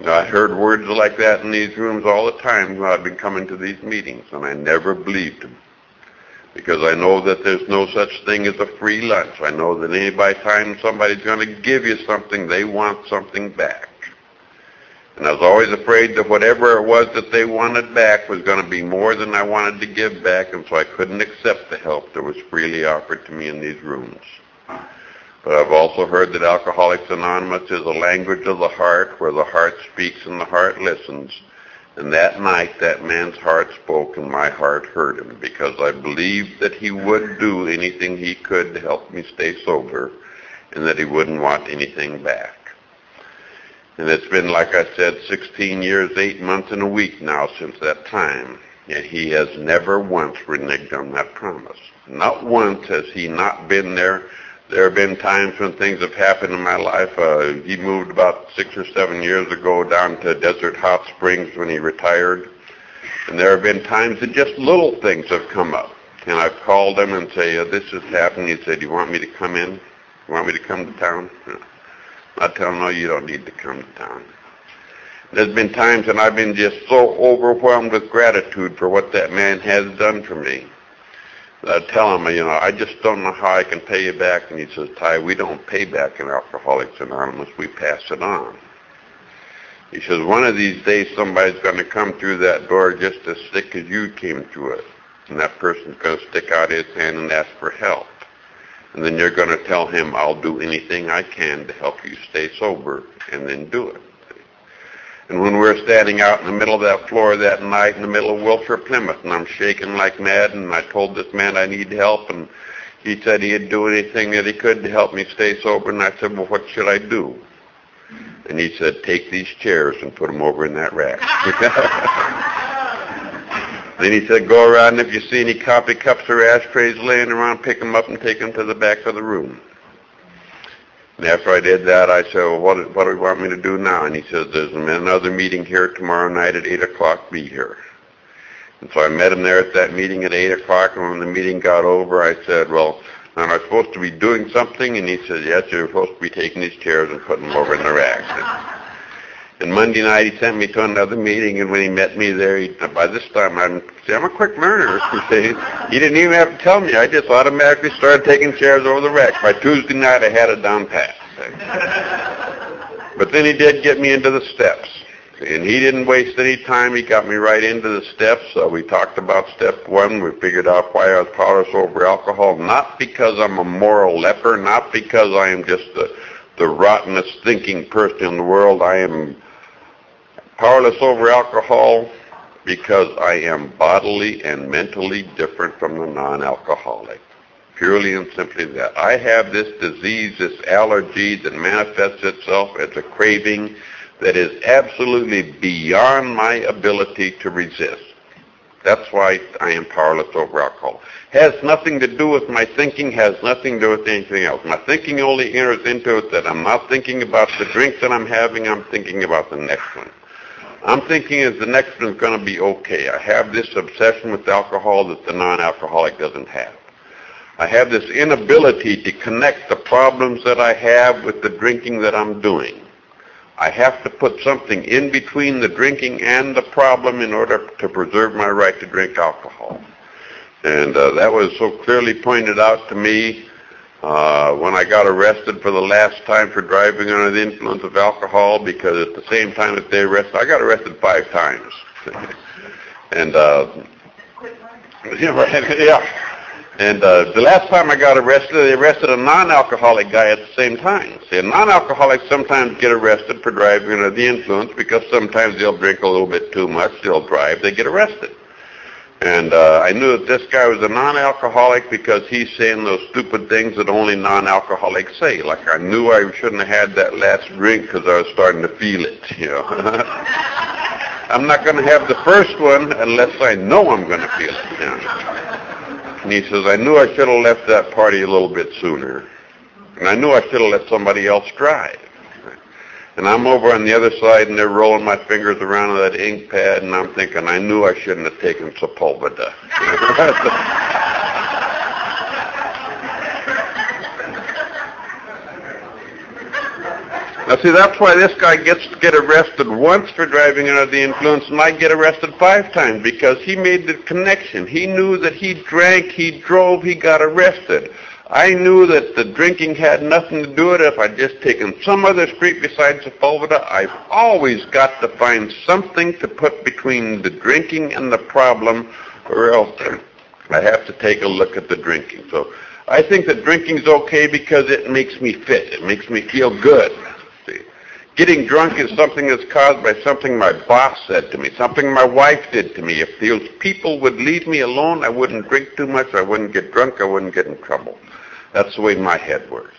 A: Now, I heard words like that in these rooms all the time when I've been coming to these meetings, and I never believed him because I know that there's no such thing as a free lunch. I know that any by time somebody's going to give you something, they want something back. And I was always afraid that whatever it was that they wanted back was going to be more than I wanted to give back, and so I couldn't accept the help that was freely offered to me in these rooms. But I've also heard that Alcoholics Anonymous is a language of the heart where the heart speaks and the heart listens. And that night, that man's heart spoke and my heart heard him because I believed that he would do anything he could to help me stay sober and that he wouldn't want anything back. And it's been, like I said, 16 years, 8 months, and a week now since that time. And he has never once reneged on that promise. Not once has he not been there there have been times when things have happened in my life. Uh, he moved about six or seven years ago down to Desert Hot Springs when he retired. And there have been times that just little things have come up. And I've called him and say, this has happened. He said, do you want me to come in? You want me to come to town? I tell him, no, you don't need to come to town. There's been times when I've been just so overwhelmed with gratitude for what that man has done for me. I tell him, you know, I just don't know how I can pay you back. And he says, Ty, we don't pay back in Alcoholics Anonymous. We pass it on. He says, one of these days somebody's going to come through that door just as sick as you came through it. And that person's going to stick out his hand and ask for help. And then you're going to tell him, I'll do anything I can to help you stay sober, and then do it. And when we were standing out in the middle of that floor that night in the middle of Wilshire, Plymouth, and I'm shaking like mad, and I told this man I need help, and he said he'd do anything that he could to help me stay sober, and I said, well, what should I do? And he said, take these chairs and put them over in that rack. Then he said, go around, and if you see any coffee cups or ashtrays laying around, pick them up and take them to the back of the room. And after I did that, I said, well, what, what do you want me to do now? And he said, there's another meeting here tomorrow night at 8 o'clock. Be here. And so I met him there at that meeting at 8 o'clock, and when the meeting got over, I said, well, am I supposed to be doing something? And he said, yes, you're supposed to be taking these chairs and putting them over in the racks. And Monday night he sent me to another meeting, and when he met me there, he, by this time I'm, see, I'm a quick learner. He didn't even have to tell me. I just automatically started taking chairs over the rack. By Tuesday night, I had it down pat. but then he did get me into the steps, and he didn't waste any time. He got me right into the steps. Uh, we talked about step one. We figured out why I was powerless over alcohol, not because I'm a moral leper, not because I am just the the rottenest thinking person in the world. I am powerless over alcohol because I am bodily and mentally different from the non-alcoholic. Purely and simply that. I have this disease, this allergy that manifests itself as a craving that is absolutely beyond my ability to resist. That's why I am powerless over alcohol. Has nothing to do with my thinking, has nothing to do with anything else. My thinking only enters into it that I'm not thinking about the drink that I'm having, I'm thinking about the next one. I'm thinking is the next one's going to be okay. I have this obsession with alcohol that the non-alcoholic doesn't have. I have this inability to connect the problems that I have with the drinking that I'm doing. I have to put something in between the drinking and the problem in order to preserve my right to drink alcohol. And uh, that was so clearly pointed out to me uh, when I got arrested for the last time for driving under the influence of alcohol because at the same time that they arrested, I got arrested five times. and, uh, yeah, yeah. And uh, the last time I got arrested, they arrested a non-alcoholic guy at the same time. See, non-alcoholics sometimes get arrested for driving under the influence because sometimes they'll drink a little bit too much, they'll drive, they get arrested. And uh, I knew that this guy was a non-alcoholic because he's saying those stupid things that only non-alcoholics say. Like I knew I shouldn't have had that last drink because I was starting to feel it. You know, I'm not going to have the first one unless I know I'm going to feel it. You know? And he says, I knew I should have left that party a little bit sooner, and I knew I should have let somebody else drive. And I'm over on the other side, and they're rolling my fingers around on that ink pad, and I'm thinking, I knew I shouldn't have taken Sepulveda. Now see, that's why this guy gets to get arrested once for driving under the influence and I get arrested five times because he made the connection. He knew that he drank, he drove, he got arrested. I knew that the drinking had nothing to do with it. If I'd just taken some other street besides Sepulveda, I've always got to find something to put between the drinking and the problem, or else I have to take a look at the drinking. So I think that drinking's okay because it makes me fit. It makes me feel good. See? Getting drunk is something that's caused by something my boss said to me, something my wife did to me. If those people would leave me alone, I wouldn't drink too much, I wouldn't get drunk, I wouldn't get in trouble. That's the way my head works.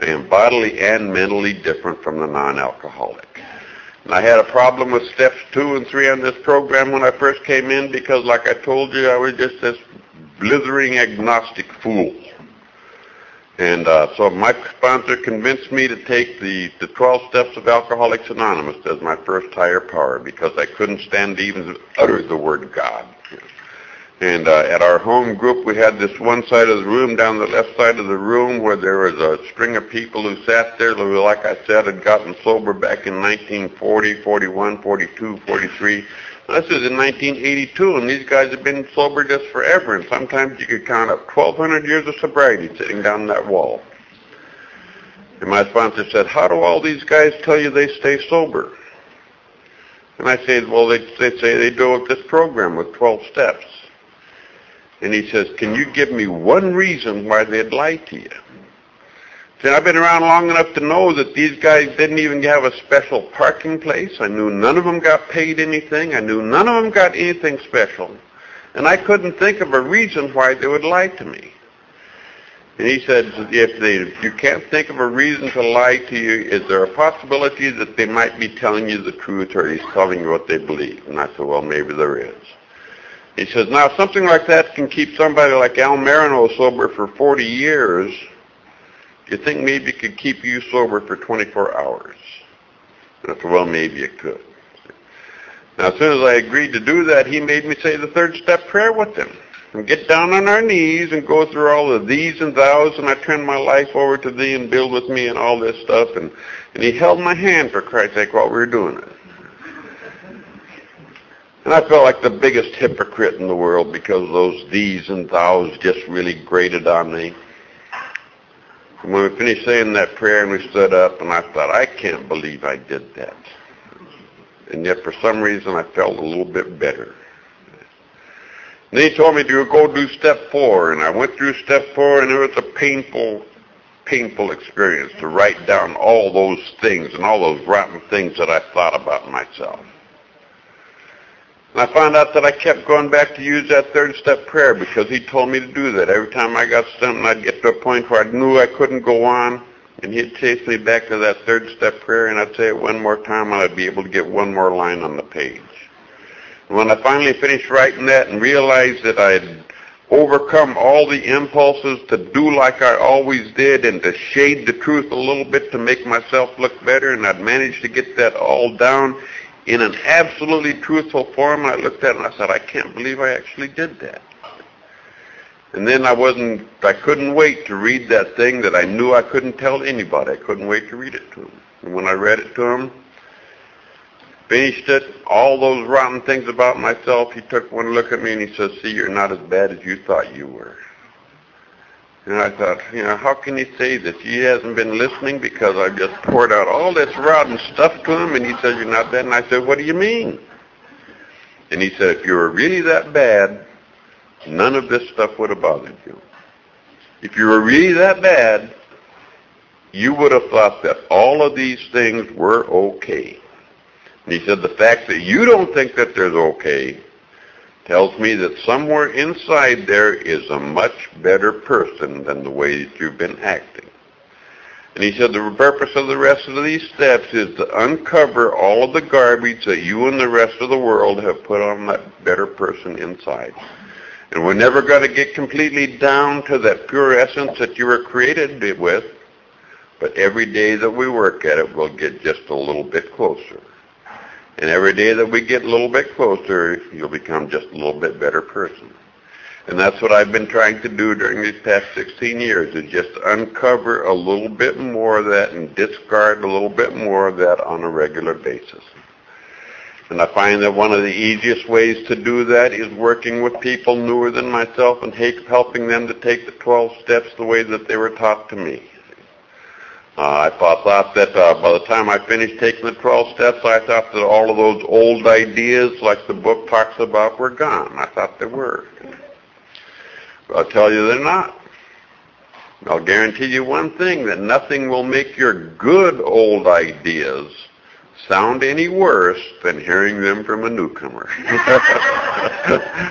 A: I am bodily and mentally different from the non-alcoholic. And I had a problem with steps two and three on this program when I first came in because, like I told you, I was just this blithering agnostic fool. And uh, so my sponsor convinced me to take the, the 12 steps of Alcoholics Anonymous as my first higher power because I couldn't stand to even utter the word God. And uh, at our home group, we had this one side of the room, down the left side of the room, where there was a string of people who sat there, who, like I said, had gotten sober back in 1940, 41, 42, 43. This is in 1982, and these guys have been sober just forever, and sometimes you could count up 1,200 years of sobriety sitting down that wall. And my sponsor said, how do all these guys tell you they stay sober? And I said, well, they, they say they do it this program with 12 steps. And he says, can you give me one reason why they'd lie to you? See, I've been around long enough to know that these guys didn't even have a special parking place. I knew none of them got paid anything. I knew none of them got anything special. And I couldn't think of a reason why they would lie to me. And he said, if, they, if you can't think of a reason to lie to you, is there a possibility that they might be telling you the truth or he's telling you what they believe? And I said, well, maybe there is. He says, now something like that can keep somebody like Al Marino sober for 40 years. You think maybe it could keep you sober for 24 hours? And I said, well, maybe it could. Now, as soon as I agreed to do that, he made me say the third step prayer with him. And get down on our knees and go through all of these and thous, and I turn my life over to thee and build with me and all this stuff. And, and he held my hand, for Christ's sake, while we were doing it. And I felt like the biggest hypocrite in the world because those these and thous just really grated on me. And when we finished saying that prayer and we stood up, and I thought, I can't believe I did that. And yet for some reason I felt a little bit better. And then he told me to go do step four, and I went through step four, and it was a painful, painful experience to write down all those things and all those rotten things that I thought about myself. I found out that I kept going back to use that third step prayer because he told me to do that. Every time I got something, I'd get to a point where I knew I couldn't go on, and he'd chase me back to that third step prayer, and I'd say it one more time, and I'd be able to get one more line on the page. And when I finally finished writing that and realized that I'd overcome all the impulses to do like I always did and to shade the truth a little bit to make myself look better, and I'd managed to get that all down in an absolutely truthful form, I looked at it and I said, I can't believe I actually did that. And then I wasn't, I couldn't wait to read that thing that I knew I couldn't tell anybody. I couldn't wait to read it to him. And when I read it to him, finished it, all those rotten things about myself, he took one look at me and he says, see, you're not as bad as you thought you were. And I thought, you know, how can he say this? He hasn't been listening because I just poured out all this rotten stuff to him, and he says, you're not bad. And I said, what do you mean? And he said, if you were really that bad, none of this stuff would have bothered you. If you were really that bad, you would have thought that all of these things were okay. And he said, the fact that you don't think that there's okay tells me that somewhere inside there is a much better person than the way that you've been acting. And he said the purpose of the rest of these steps is to uncover all of the garbage that you and the rest of the world have put on that better person inside. And we're never going to get completely down to that pure essence that you were created with, but every day that we work at it, we'll get just a little bit closer. And every day that we get a little bit closer, you'll become just a little bit better person. And that's what I've been trying to do during these past 16 years, is just uncover a little bit more of that and discard a little bit more of that on a regular basis. And I find that one of the easiest ways to do that is working with people newer than myself and helping them to take the 12 steps the way that they were taught to me. Uh, I thought, thought that uh, by the time I finished taking the 12 steps, I thought that all of those old ideas, like the book talks about, were gone. I thought they were. But I'll tell you they're not. I'll guarantee you one thing, that nothing will make your good old ideas sound any worse than hearing them from a newcomer.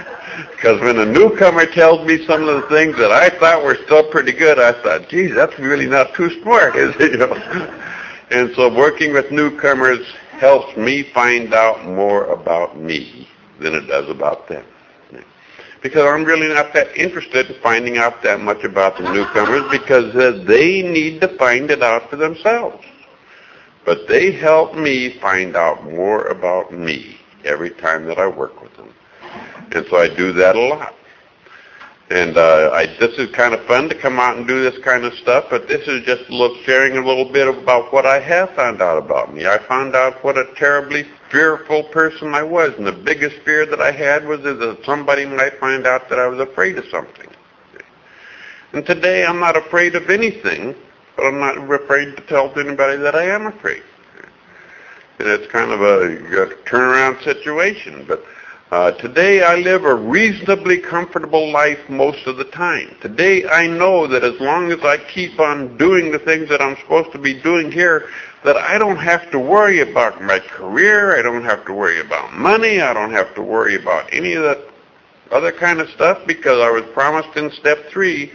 A: Because when a newcomer tells me some of the things that I thought were still pretty good, I thought, geez, that's really not too smart, is it? You know? And so working with newcomers helps me find out more about me than it does about them. Because I'm really not that interested in finding out that much about the newcomers because they need to find it out for themselves. But they help me find out more about me every time that I work with. And so I do that a lot. And uh, I, this is kind of fun to come out and do this kind of stuff, but this is just a little sharing a little bit about what I have found out about me. I found out what a terribly fearful person I was, and the biggest fear that I had was that somebody might find out that I was afraid of something. And today I'm not afraid of anything, but I'm not afraid to tell anybody that I am afraid. And it's kind of a, a turnaround situation, but uh, today I live a reasonably comfortable life most of the time. Today I know that as long as I keep on doing the things that I'm supposed to be doing here, that I don't have to worry about my career, I don't have to worry about money, I don't have to worry about any of that other kind of stuff because I was promised in step three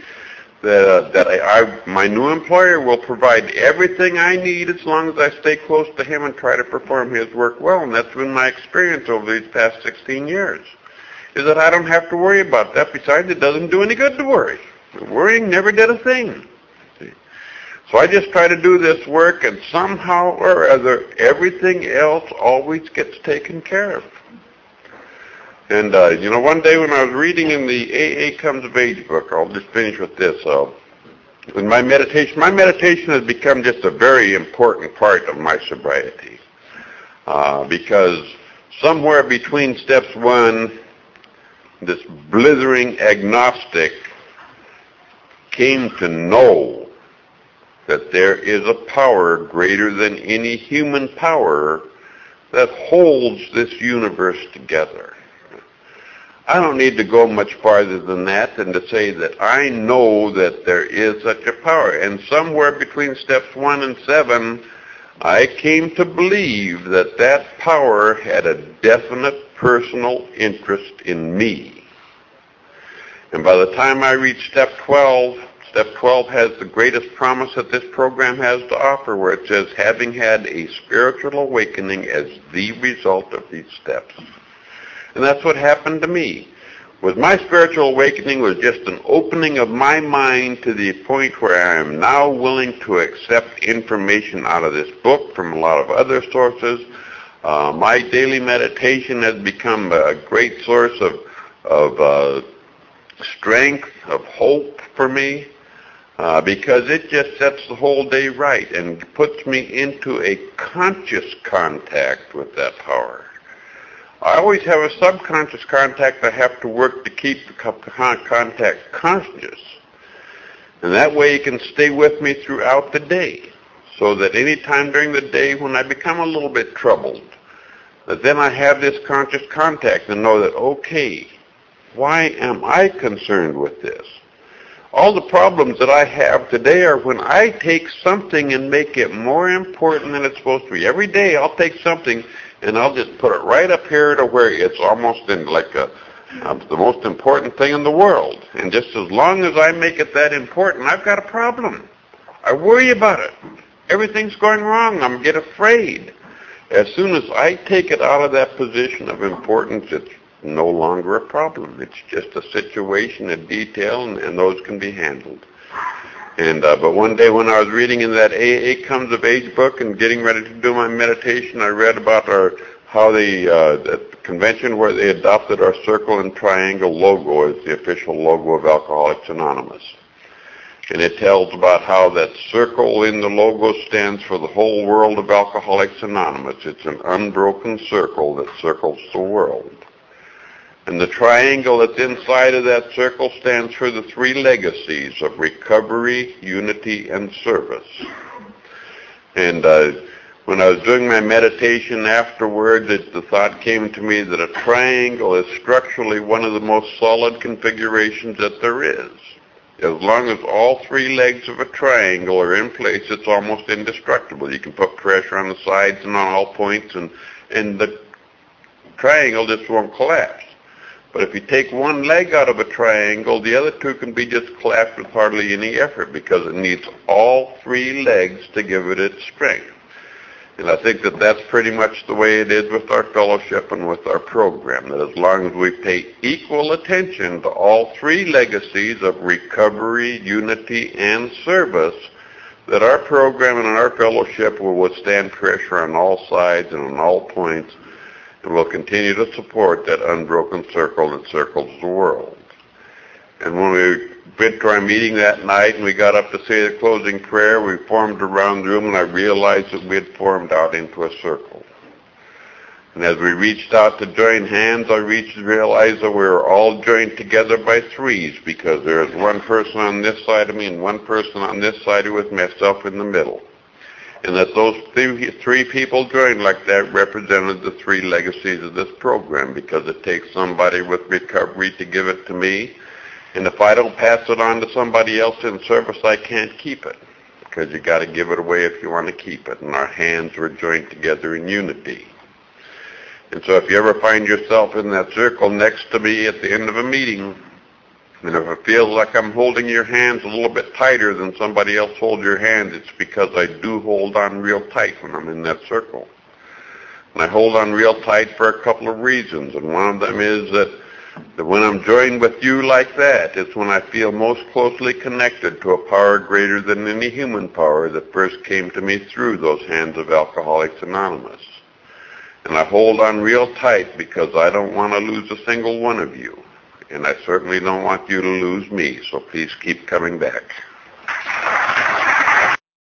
A: that, uh, that I, I, my new employer will provide everything I need as long as I stay close to him and try to perform his work well. And that's been my experience over these past 16 years. is that I don't have to worry about that. Besides, it doesn't do any good to worry. Worrying never did a thing. So I just try to do this work, and somehow or other, everything else always gets taken care of. And, uh, you know, one day when I was reading in the AA Comes of Age book, I'll just finish with this. Uh, in my meditation, my meditation has become just a very important part of my sobriety. Uh, because somewhere between steps one, this blithering agnostic came to know that there is a power greater than any human power that holds this universe together. I don't need to go much farther than that than to say that I know that there is such a power. And somewhere between steps one and seven, I came to believe that that power had a definite personal interest in me. And by the time I reached step 12, step 12 has the greatest promise that this program has to offer where it says having had a spiritual awakening as the result of these steps. And that's what happened to me. Was my spiritual awakening was just an opening of my mind to the point where I am now willing to accept information out of this book from a lot of other sources. Uh, my daily meditation has become a great source of, of uh, strength, of hope for me, uh, because it just sets the whole day right and puts me into a conscious contact with that power. I always have a subconscious contact I have to work to keep the contact conscious. And that way it can stay with me throughout the day. So that any time during the day when I become a little bit troubled, that then I have this conscious contact and know that, okay, why am I concerned with this? All the problems that I have today are when I take something and make it more important than it's supposed to be. Every day I'll take something and I'll just put it right up here to where it's almost in like a, uh, the most important thing in the world. And just as long as I make it that important, I've got a problem. I worry about it. Everything's going wrong. I'm get afraid. As soon as I take it out of that position of importance, it's no longer a problem. It's just a situation, a detail, and, and those can be handled. And uh, but one day when I was reading in that AA Comes of Age book and getting ready to do my meditation, I read about our how the, uh, the convention where they adopted our circle and triangle logo as the official logo of Alcoholics Anonymous. And it tells about how that circle in the logo stands for the whole world of Alcoholics Anonymous. It's an unbroken circle that circles the world. And the triangle that's inside of that circle stands for the three legacies of recovery, unity, and service. And uh, when I was doing my meditation afterwards, it, the thought came to me that a triangle is structurally one of the most solid configurations that there is. As long as all three legs of a triangle are in place, it's almost indestructible. You can put pressure on the sides and on all points, and, and the triangle just won't collapse. But if you take one leg out of a triangle, the other two can be just collapsed with hardly any effort because it needs all three legs to give it its strength. And I think that that's pretty much the way it is with our fellowship and with our program, that as long as we pay equal attention to all three legacies of recovery, unity, and service, that our program and our fellowship will withstand pressure on all sides and on all points and will continue to support that unbroken circle that circles the world. And when we went to our meeting that night and we got up to say the closing prayer, we formed around the room and I realized that we had formed out into a circle. And as we reached out to join hands, I reached to realize that we were all joined together by threes because there was one person on this side of me and one person on this side with myself in the middle and that those three, three people joined like that represented the three legacies of this program because it takes somebody with recovery to give it to me. And if I don't pass it on to somebody else in service, I can't keep it because you got to give it away if you want to keep it. And our hands were joined together in unity. And so if you ever find yourself in that circle next to me at the end of a meeting, and if it feels like I'm holding your hands a little bit tighter than somebody else holds your hand, it's because I do hold on real tight when I'm in that circle. And I hold on real tight for a couple of reasons. And one of them is that that when I'm joined with you like that, it's when I feel most closely connected to a power greater than any human power that first came to me through those hands of Alcoholics Anonymous. And I hold on real tight because I don't want to lose a single one of you. And I certainly don't want you to lose me, so please keep coming back.